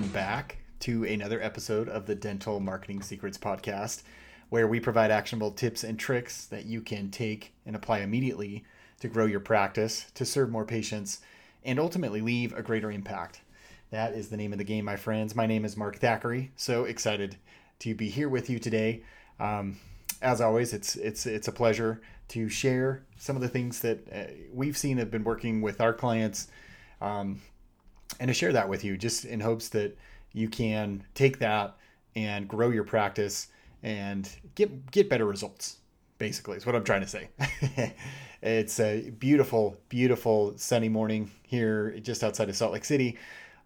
welcome back to another episode of the Dental Marketing Secrets Podcast, where we provide actionable tips and tricks that you can take and apply immediately to grow your practice, to serve more patients, and ultimately leave a greater impact. That is the name of the game, my friends. My name is Mark Thackeray. So excited to be here with you today. Um, as always, it's it's it's a pleasure to share some of the things that uh, we've seen have been working with our clients, um, and to share that with you, just in hopes that you can take that and grow your practice and get get better results. Basically, is what I'm trying to say. it's a beautiful, beautiful sunny morning here just outside of Salt Lake City.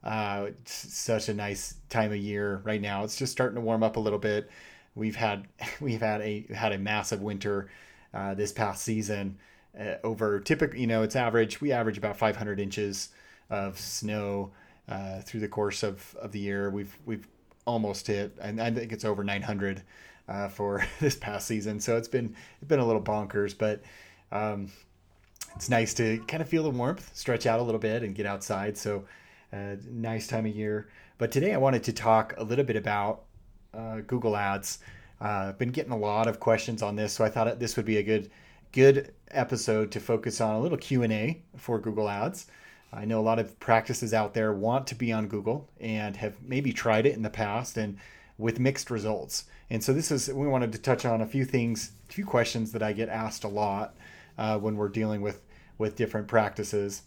Uh, such a nice time of year right now. It's just starting to warm up a little bit. We've had we've had a had a massive winter uh, this past season. Uh, over typical, you know, it's average. We average about 500 inches of snow uh, through the course of, of the year. We've we've almost hit, and I think it's over 900 uh, for this past season. So it's been it's been a little bonkers, but um, it's nice to kind of feel the warmth, stretch out a little bit, and get outside. So uh, nice time of year. But today I wanted to talk a little bit about uh, Google Ads. Uh, I've been getting a lot of questions on this, so I thought this would be a good good episode to focus on a little Q and A for Google Ads. I know a lot of practices out there want to be on Google and have maybe tried it in the past and with mixed results. And so this is we wanted to touch on a few things, a few questions that I get asked a lot uh, when we're dealing with with different practices,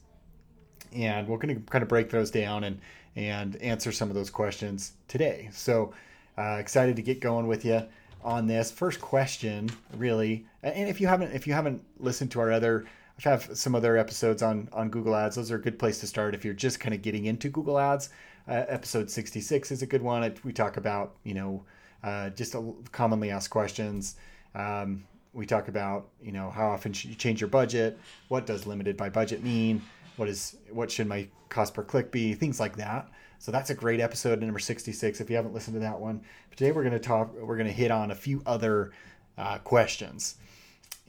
and we're going to kind of break those down and and answer some of those questions today. So uh, excited to get going with you on this first question really and if you haven't if you haven't listened to our other I have some other episodes on on Google Ads. Those are a good place to start if you're just kind of getting into Google Ads. Uh, episode 66 is a good one. We talk about you know uh, just a, commonly asked questions. Um, we talk about you know how often should you change your budget? What does limited by budget mean? What is what should my cost per click be? Things like that. So that's a great episode number 66 if you haven't listened to that one. But today we're going to talk. We're going to hit on a few other uh, questions.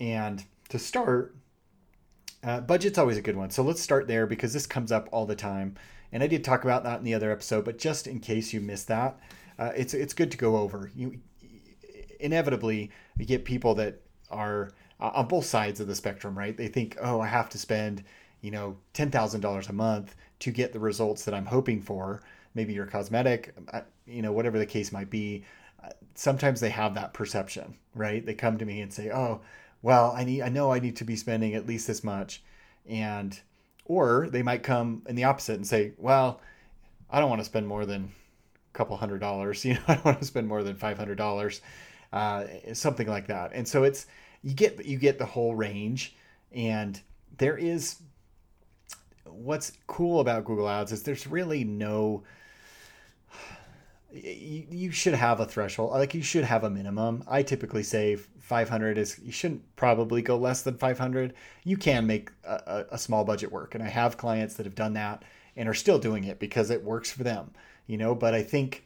And to start, uh, budget's always a good one. So let's start there because this comes up all the time. And I did talk about that in the other episode, but just in case you missed that, uh, it's it's good to go over. You inevitably you get people that are uh, on both sides of the spectrum, right? They think, oh, I have to spend you know ten thousand dollars a month to get the results that I'm hoping for. Maybe your cosmetic, uh, you know, whatever the case might be. Uh, sometimes they have that perception, right? They come to me and say, oh well, I need I know I need to be spending at least this much and or they might come in the opposite and say, well, I don't want to spend more than a couple hundred dollars. You know, I don't want to spend more than five hundred dollars, uh, something like that. And so it's you get you get the whole range, and there is what's cool about Google Ads is there's really no you, you should have a threshold like you should have a minimum i typically say 500 is you shouldn't probably go less than 500 you can make a, a, small budget work and i have clients that have done that and are still doing it because it works for them you know but i think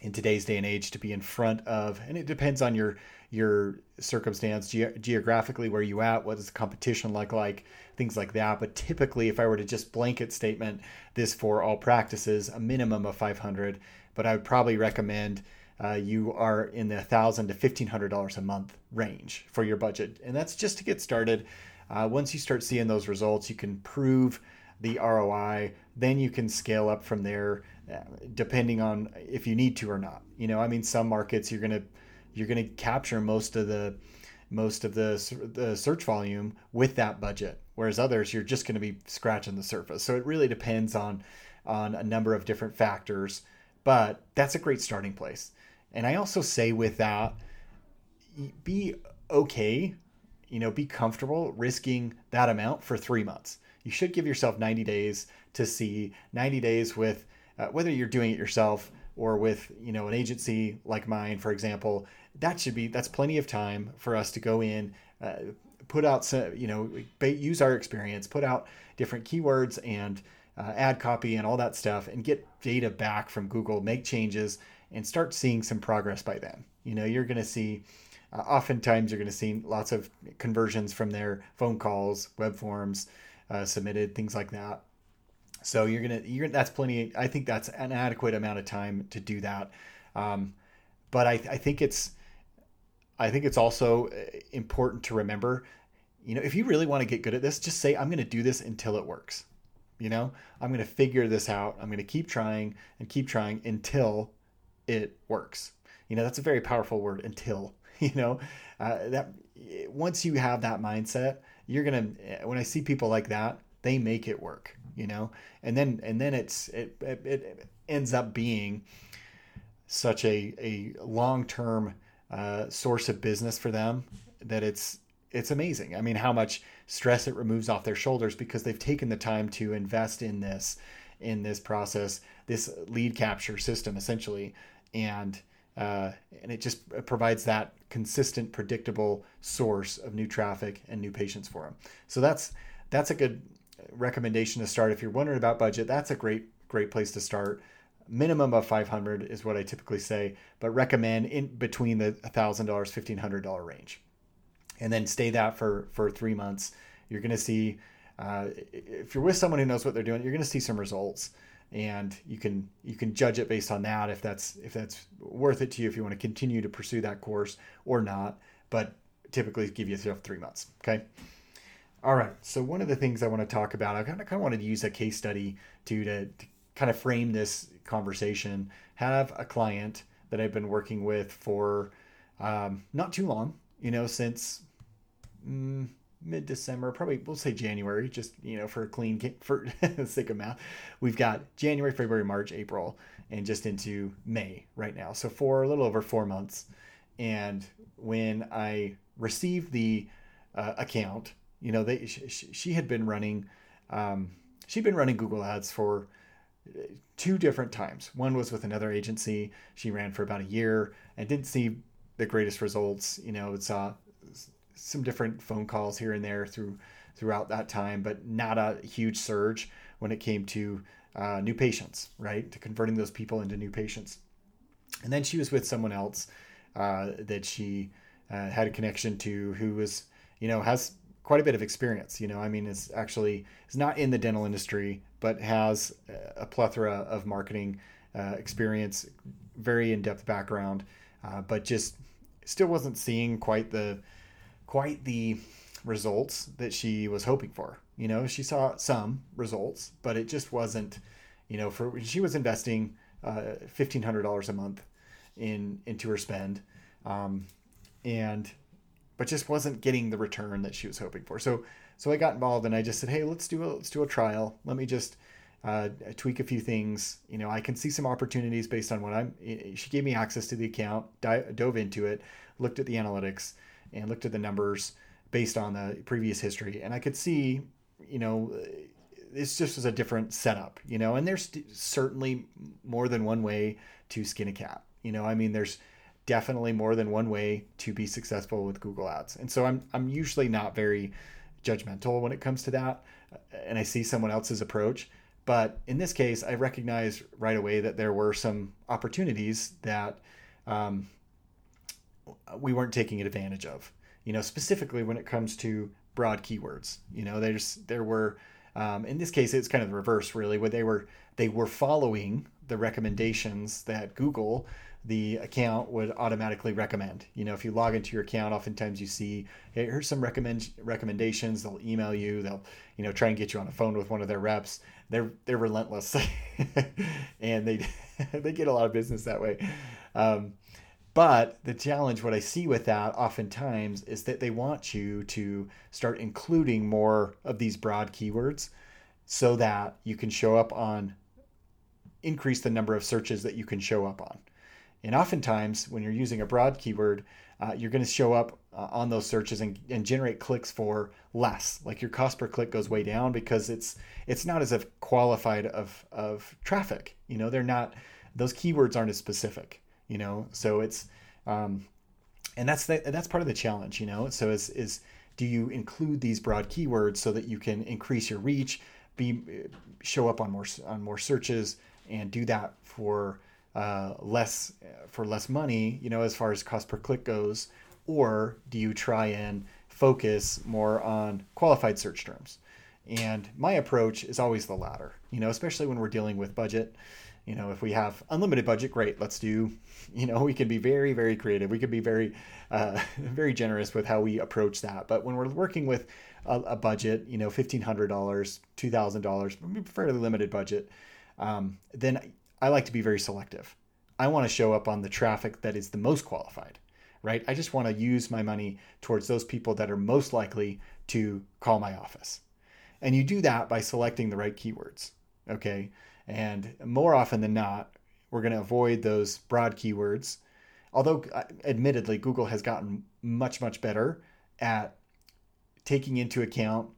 in today's day and age to be in front of and it depends on your your circumstance ge- geographically where you at what is the competition like like things like that but typically if i were to just blanket statement this for all practices a minimum of 500 but I would probably recommend uh, you are in the thousand to fifteen hundred dollars a month range for your budget, and that's just to get started. Uh, once you start seeing those results, you can prove the ROI. Then you can scale up from there, uh, depending on if you need to or not. You know, I mean, some markets you're gonna you're gonna capture most of the most of the the search volume with that budget, whereas others you're just to be scratching the surface. So it really depends on on a number of different factors but that's a great starting place. And I also say with that, be okay, you know, be comfortable risking that amount for three months. You should give yourself 90 days to see 90 days with uh, whether you're doing it yourself or with you know an agency like mine for example that should be that's plenty of time for us to go in uh, put out some you know use our experience put out different keywords and uh, ad copy and all that stuff and get data back from Google, make changes, and start seeing some progress by then. You know, you're going to see, uh, oftentimes, you're going to see lots of conversions from their phone calls, web forms uh, submitted, things like that. So you're gonna you're that's plenty. I think that's an adequate amount of time to do that. Um, but I, I think it's I think it's also uh, important to remember, you know, if you really want to get good at this, just say I'm going to do this until it works. You know, I'm going to figure this out. I'm going to keep trying and keep trying until it works. You know, that's a very powerful word until, you know, uh, that once you have that mindset, you're going to when I see people like that, they make it work, you know? And then and then it's it it, it ends up being such a a long-term uh, source of business for them that it's it's amazing. I mean, how much stress it removes off their shoulders because they've taken the time to invest in this in this process, this lead capture system essentially, and uh, and it just provides that consistent, predictable source of new traffic and new patients for them. So that's that's a good recommendation to start if you're wondering about budget. That's a great great place to start minimum of 500 is what I typically say, but recommend in between the $1,000, $1,500 range. And then stay that for, for three months. You're going to see, uh, if you're with someone who knows what they're doing, you're going to see some results and you can, you can judge it based on that. If that's, if that's worth it to you, if you want to continue to pursue that course or not, but typically give yourself three months. Okay. All right. So one of the things I want to talk about, I kind of, kind of wanted to use a case study to, to, to kind of frame this conversation, have a client that I've been working with for um, not too long, you know, since mm, mid December, probably we'll say January, just you know, for a clean for the sake of math. We've got January, February, March, April, and just into May right now. So for a little over four months. And when I received the uh, account, you know, they she, she had been running, um, she'd been running Google Ads for two different times. One was with another agency. She ran for about a year and didn't see the greatest results. You know, saw some different phone calls here and there through throughout that time, but not a huge surge when it came to uh, new patients, right? To converting those people into new patients. And then she was with someone else uh, that she uh, had a connection to who was, you know, has quite a bit of experience. You know, I mean, is actually is not in the dental industry, but has a plethora of marketing uh, experience, very in-depth background, uh, but just still wasn't seeing quite the quite the results that she was hoping for. You know, she saw some results, but it just wasn't. You know, for she was investing uh, fifteen hundred dollars a month in into her spend, um, and but just wasn't getting the return that she was hoping for. So so I got involved and I just said, hey, let's do a let's do a trial. Let me just uh, tweak a few things. You know, I can see some opportunities based on what I'm. She gave me access to the account, dove into it, looked at the analytics, and looked at the numbers based on the previous history, and I could see, you know, this just was a different setup. You know, and there's certainly more than one way to skin a cat. You know, I mean, there's definitely more than one way to be successful with Google Ads, and so I'm I'm usually not very judgmental when it comes to that and I see someone else's approach. But in this case, I recognize right away that there were some opportunities that um, we weren't taking advantage of. You know, specifically when it comes to broad keywords. You know, there's there were um, in this case it's kind of the reverse really, where they were they were following the recommendations that Google the account would automatically recommend. You know, if you log into your account, oftentimes you see, hey, here's some recommend recommendations. They'll email you. They'll, you know, try and get you on the phone with one of their reps. They're they're relentless, and they they get a lot of business that way. Um, but the challenge, what I see with that oftentimes, is that they want you to start including more of these broad keywords, so that you can show up on increase the number of searches that you can show up on. And oftentimes, when you're using a broad keyword, uh, you're going to show up uh, on those searches and, and generate clicks for less. Like your cost per click goes way down because it's it's not as if qualified of of traffic. You know, they're not those keywords aren't as specific. You know, so it's um, and that's the, that's part of the challenge. You know, so is is do you include these broad keywords so that you can increase your reach, be show up on more on more searches, and do that for uh, less for less money, you know, as far as cost per click goes, or do you try and focus more on qualified search terms? And my approach is always the latter, you know, especially when we're dealing with budget. You know, if we have unlimited budget, great, let's do, you know, we can be very, very creative. We could be very, uh, very generous with how we approach that. But when we're working with a, a budget, you know, $1,500, $2,000, fairly limited budget, um, then I like to be very selective. I want to show up on the traffic that is the most qualified, right? I just want to use my money towards those people that are most likely to call my office. And you do that by selecting the right keywords, okay? And more often than not, we're going to avoid those broad keywords. Although, uh, admittedly, Google has gotten much, much better at taking into account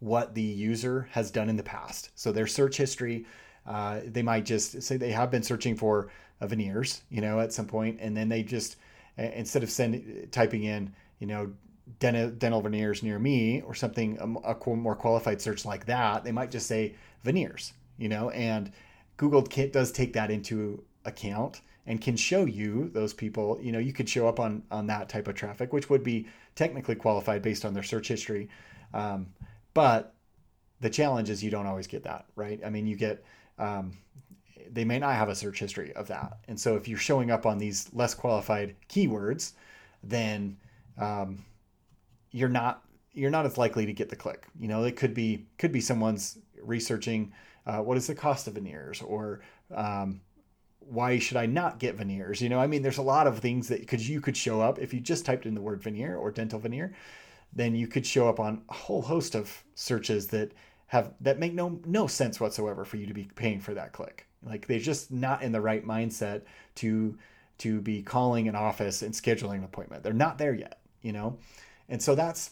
what the user has done in the past. So, their search history, uh, they might just say they have been searching for uh, veneers, you know, at some point, and then they just instead of send typing in, you know, dental, veneers near me or something a, a more qualified search like that, they might just say veneers, you know, and Google does take that into account and can show you those people. You know, you could show up on on that type of traffic, which would be technically qualified based on their search history, um, but the challenge is you don't always get that right. I mean, you get um, they may not have a search history of that. And so if you're showing up on these less qualified keywords, then um, you're not you're not as likely to get the click. You know, it could be could be someone's researching uh, what is the cost of veneers or um, why should I not get veneers? You know, I mean, there's a lot of things that because you could show up if you just typed in the word veneer or dental veneer, then you could show up on a whole host of searches that have that make no no sense whatsoever for you to be paying for that click. Like they're just not in the right mindset to to be calling an office and scheduling an appointment. They're not there yet, you know? And so that's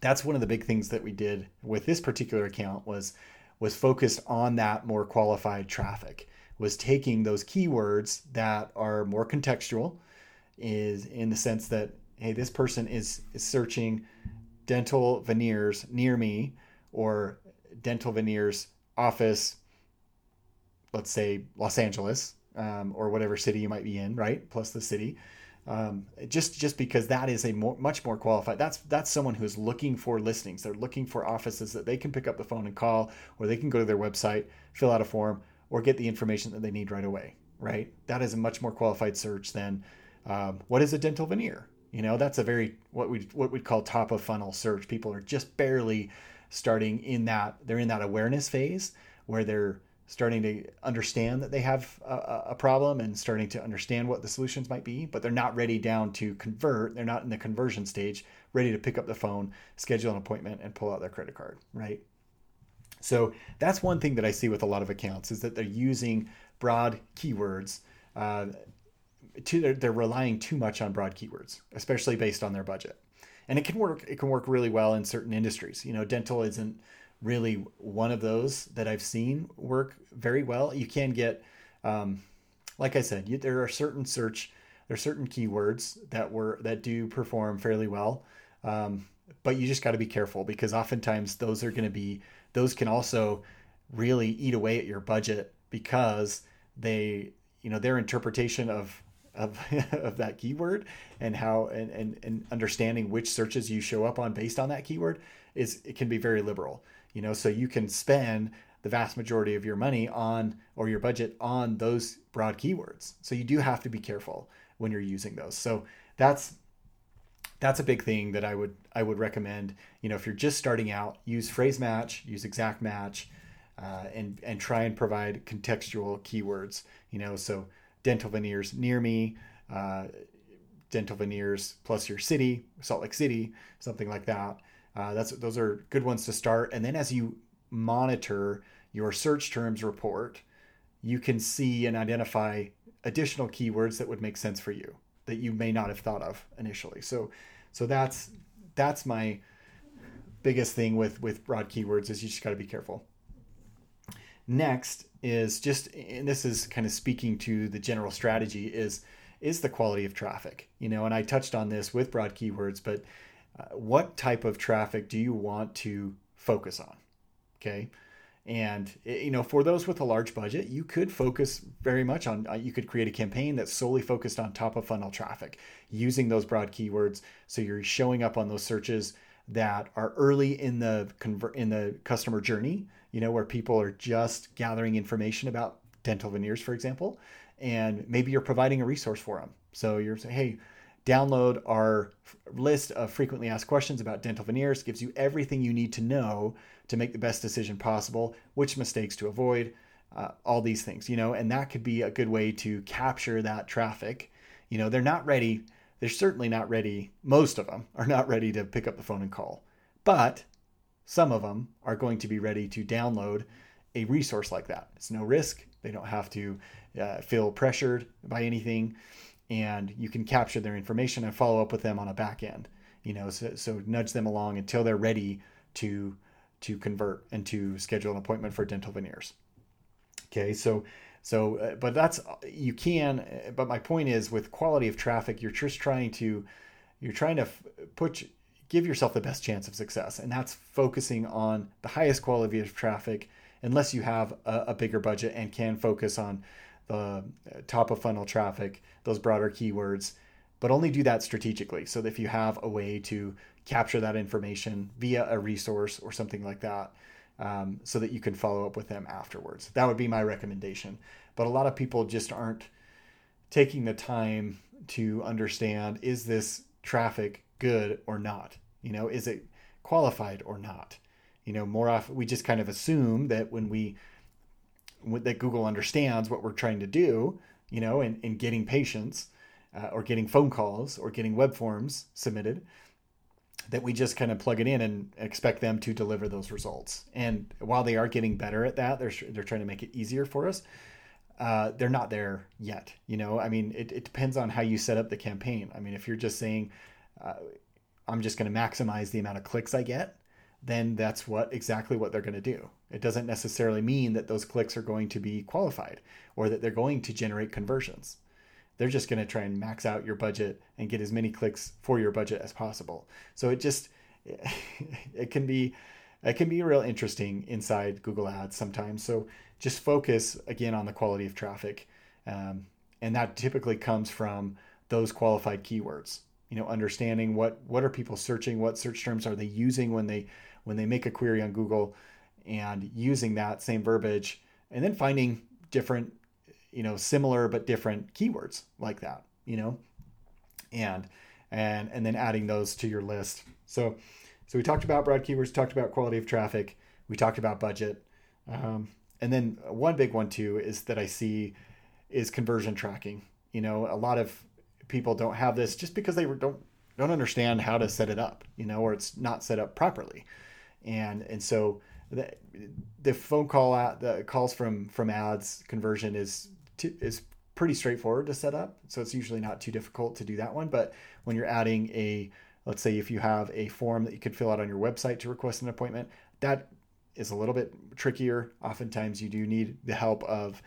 that's one of the big things that we did with this particular account was was focused on that more qualified traffic was taking those keywords that are more contextual is in the sense that hey this person is, is searching dental veneers near me or dental veneers office let's say Los Angeles um, or whatever city you might be in, right? Plus the city. Um, just just because that is a more, much more qualified. That's that's someone who's looking for listings. They're looking for offices that they can pick up the phone and call, or they can go to their website, fill out a form, or get the information that they need right away. Right? That is a much more qualified search than um, what is a dental veneer. You know, that's a very what we what we'd call top of funnel search. People are just barely starting in that. They're in that awareness phase where they're starting to understand that they have a, a, problem and starting to understand what the solutions might be, but they're not ready down to convert. They're not in the conversion stage, ready to pick up the phone, schedule an appointment, and pull out their credit card, right? So that's one thing that I see with a lot of accounts is that they're using broad keywords. Uh, to, they're, they're relying too much on broad keywords, especially based on their budget. And it can work. It can work really well in certain industries. You know, dental isn't really one of those that I've seen work very well. You can get, um, like I said, you, there are certain search, there are certain keywords that were that do perform fairly well, um, but you just got to be careful because oftentimes those are going to be those can also really eat away at your budget because they you know their interpretation of of, of that keyword and how and, and and understanding which searches you show up on based on that keyword is it can be very liberal you know so you can spend the vast majority of your money on or your budget on those broad keywords. So you do have to be careful when you're using those. So that's that's a big thing that i would i would recommend. You know if you're just starting out use phrase match use exact match uh, and and try and provide contextual keywords you know so dental veneers near me uh, dental veneers plus your city salt lake city something like that uh, that's those are good ones to start. And then as you monitor your search terms report, you can see and identify additional keywords that would make sense for you that you may not have thought of initially. So so that's that's my biggest thing with with broad keywords is you just got to be careful. Next is just and this is kind of speaking to the general strategy is is the quality of traffic. You know, and I touched on this with broad keywords, but what type of traffic do you want to focus on? Okay. And you know, for those with a large budget, you could focus very much on. Uh, you could create a campaign that's solely focused on top of funnel traffic, using those broad keywords. So you're showing up on those searches that are early in the convert in the customer journey, you know, where people are just gathering information about dental veneers, for example, and maybe you're providing a resource for them. So you're saying, hey, download our list of frequently asked questions about dental veneers, gives you everything you need to know to make the best decision possible, which mistakes to avoid, uh, all these things, you know, and that could be a good way to capture that traffic. You know, they're not ready they're certainly not ready, most of them are not ready to pick up the phone and call. But some of them are going to be ready to download a resource like that. It's no risk. They don't have to uh, feel pressured by anything. And you can capture their information and follow up with them on a back end. You know, so, so nudge them along until they're ready to to convert and to schedule an appointment for dental veneers. Okay, so so, uh, but that's you can. But my point is, with quality of traffic, you're just trying to you're trying to put give yourself the best chance of success, and that's focusing on the highest quality of traffic. Unless you have a, a bigger budget and can focus on the uh, top of funnel traffic, those broader keywords, but only do that strategically. So that if you have a way to capture that information via a resource or something like that, um, so that you can follow up with them afterwards. That would be my recommendation. But a lot of people just aren't taking the time to understand is this traffic good or not? You know, is it qualified or not? You know, more often we just kind of assume that when we that Google understands what we're trying to do, you know, in, in getting patients uh, or getting phone calls or getting web forms submitted, that we just kind of plug it in and expect them to deliver those results. And while they are getting better at that, they're they're trying to make it easier for us. Uh, they're not there yet. You know, I mean, it, it depends on how you set up the campaign. I mean, if you're just saying, uh, I'm just going to maximize the amount of clicks I get, then that's what exactly what they're going to do. It doesn't necessarily mean that those clicks are going to be qualified or that they're going to generate conversions. They're just going to try and max out your budget and get as many clicks for your budget as possible. So it just it can be it can be real interesting inside Google Ads sometimes. So just focus again on the quality of traffic, um, and that typically comes from those qualified keywords. You know, understanding what what are people searching, what search terms are they using when they when they make a query on Google, and using that same verbiage, and then finding different you know similar but different keywords like that you know and and and then adding those to your list. So so we talked about broad keywords talked about quality of traffic we talked about budget um, and then one big one too is that i see is conversion tracking. You know a lot of people don't have this just because they don't don't understand how to set it up you know or it's not set up properly and and so the, the phone call out the calls from from ads conversion is to, is pretty straightforward to set up. So it's usually not too difficult to do that one. But when you're adding a, let's say if you have a form that you could fill out on your website to request an appointment, that is a little bit trickier. Oftentimes you do need the help of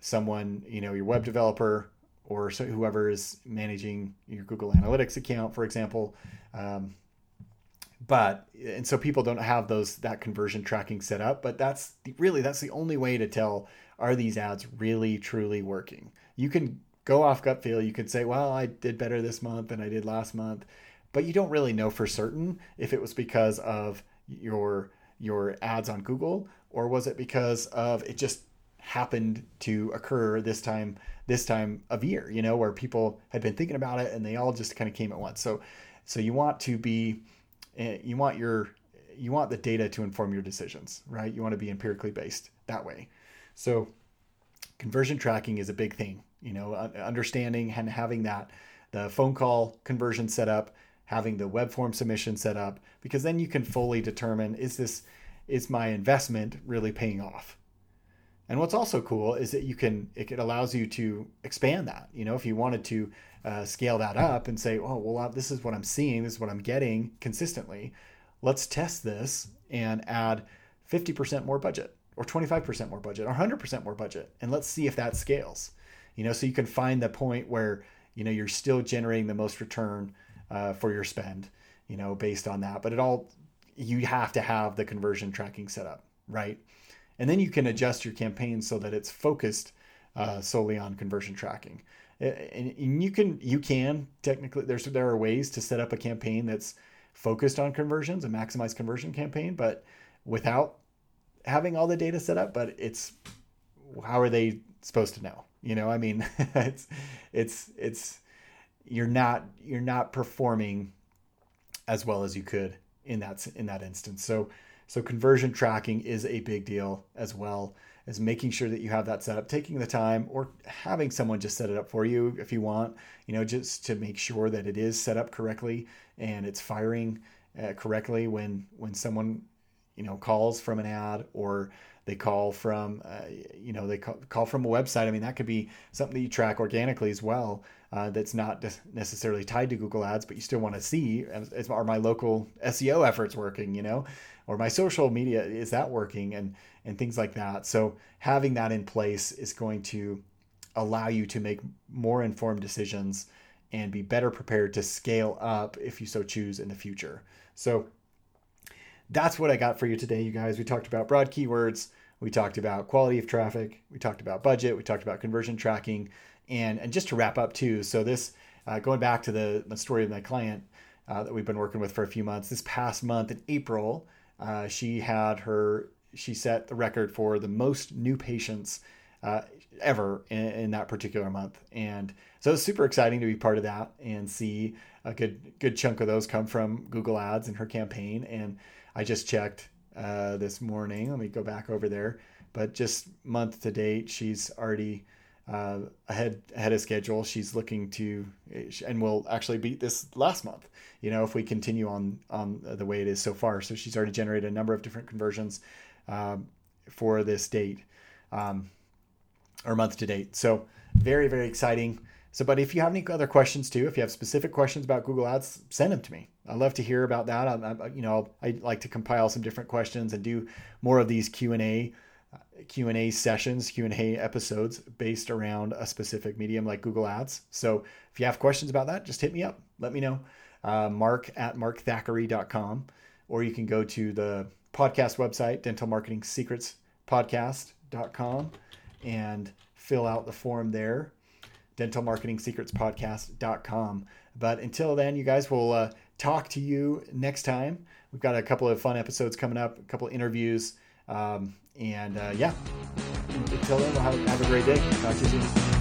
someone, you know, your web developer or so whoever is managing your Google Analytics account, for example. Um, but and so people don't have those that conversion tracking set up. But that's the, really that's the only way to tell are these ads really truly working? You can go off gut feel. You could say, well, I did better this month than I did last month, but you don't really know for certain if it was because of your your ads on Google or was it because of it just happened to occur this time this time of year, you know, where people had been thinking about it and they all just kind of came at once. So so you want to be Eh, you want your you want the data to inform your decisions, right? You want to be empirically based that way. So conversion tracking is a big thing, you know, understanding and having that the phone call conversion set up, having the web form submission set up, because then you can fully determine is this is my investment really paying off? And what's also cool is that you can it allows you to expand that. You know, if you wanted to uh, scale that up and say, oh well, this is what I'm seeing, this is what I'm getting consistently. Let's test this and add 50% more budget or 25% more budget or 100% more budget and let's see if that scales you know so you can find the point where you know you're still generating the most return uh, for your spend you know based on that but it all you have to have the conversion tracking set up right and then you can adjust your campaign so that it's focused uh, solely on conversion tracking and you can you can technically there's there are ways to set up a campaign that's focused on conversions, a maximize conversion campaign, but without having all the data set up. But it's how are they supposed to know? You know, I mean, it's it's it's you're not you're not performing as well as you could in that in that instance. So so conversion tracking is a big deal as well as making sure that you have that set up, taking the time or having someone just set it up for you if you want, you know, just to make sure that it is set up correctly and it's firing uh, correctly when when someone you know calls from an ad or they call from uh, you know they call, call, from a website. I mean that could be something that you track organically as well uh, that's not necessarily tied to google ads but you still want to see are my local seo efforts working you know or my social media is that working and and things like that. So having that in place is going to allow you to make more informed decisions and be better prepared to scale up if you so choose in the future. So that's what I got for you today, you guys. We talked about broad keywords, we talked about quality of traffic, we talked about budget, we talked about conversion tracking, and and just to wrap up too. So this uh, going back to the, the story of my client uh, that we've been working with for a few months. This past month in April, uh, she had her she set the record for the most new patients uh, ever in, in, that particular month, and so it's super exciting to be part of that and see a good good chunk of those come from Google Ads and her campaign and I just checked uh, this morning. Let me go back over there. But just month to date, she's already uh, ahead ahead of schedule. She's looking to, and will actually beat this last month. You know, if we continue on on the way it is so far. So she's already generated a number of different conversions um, for this date, um, or month to date. So very very exciting. So, but if you have any other questions too, if you have specific questions about Google Ads, send them to me. I'd love to hear about that. I, I, you know, I like to compile some different questions and do more of these Q and A, Q and A sessions, Q and A episodes based around a specific medium like Google Ads. So, if you have questions about that, just hit me up. Let me know. Uh, mark at markthackeray.com, or you can go to the podcast website, Dental Marketing Secrets Podcast.com, and fill out the form there dentalmarketingsecretspodcast.com. But until then, you guys will uh, talk to you next time. We've got a couple of fun episodes coming up, a couple interviews. Um, and uh, yeah, until then, we'll have, have a great day. Talk to you soon.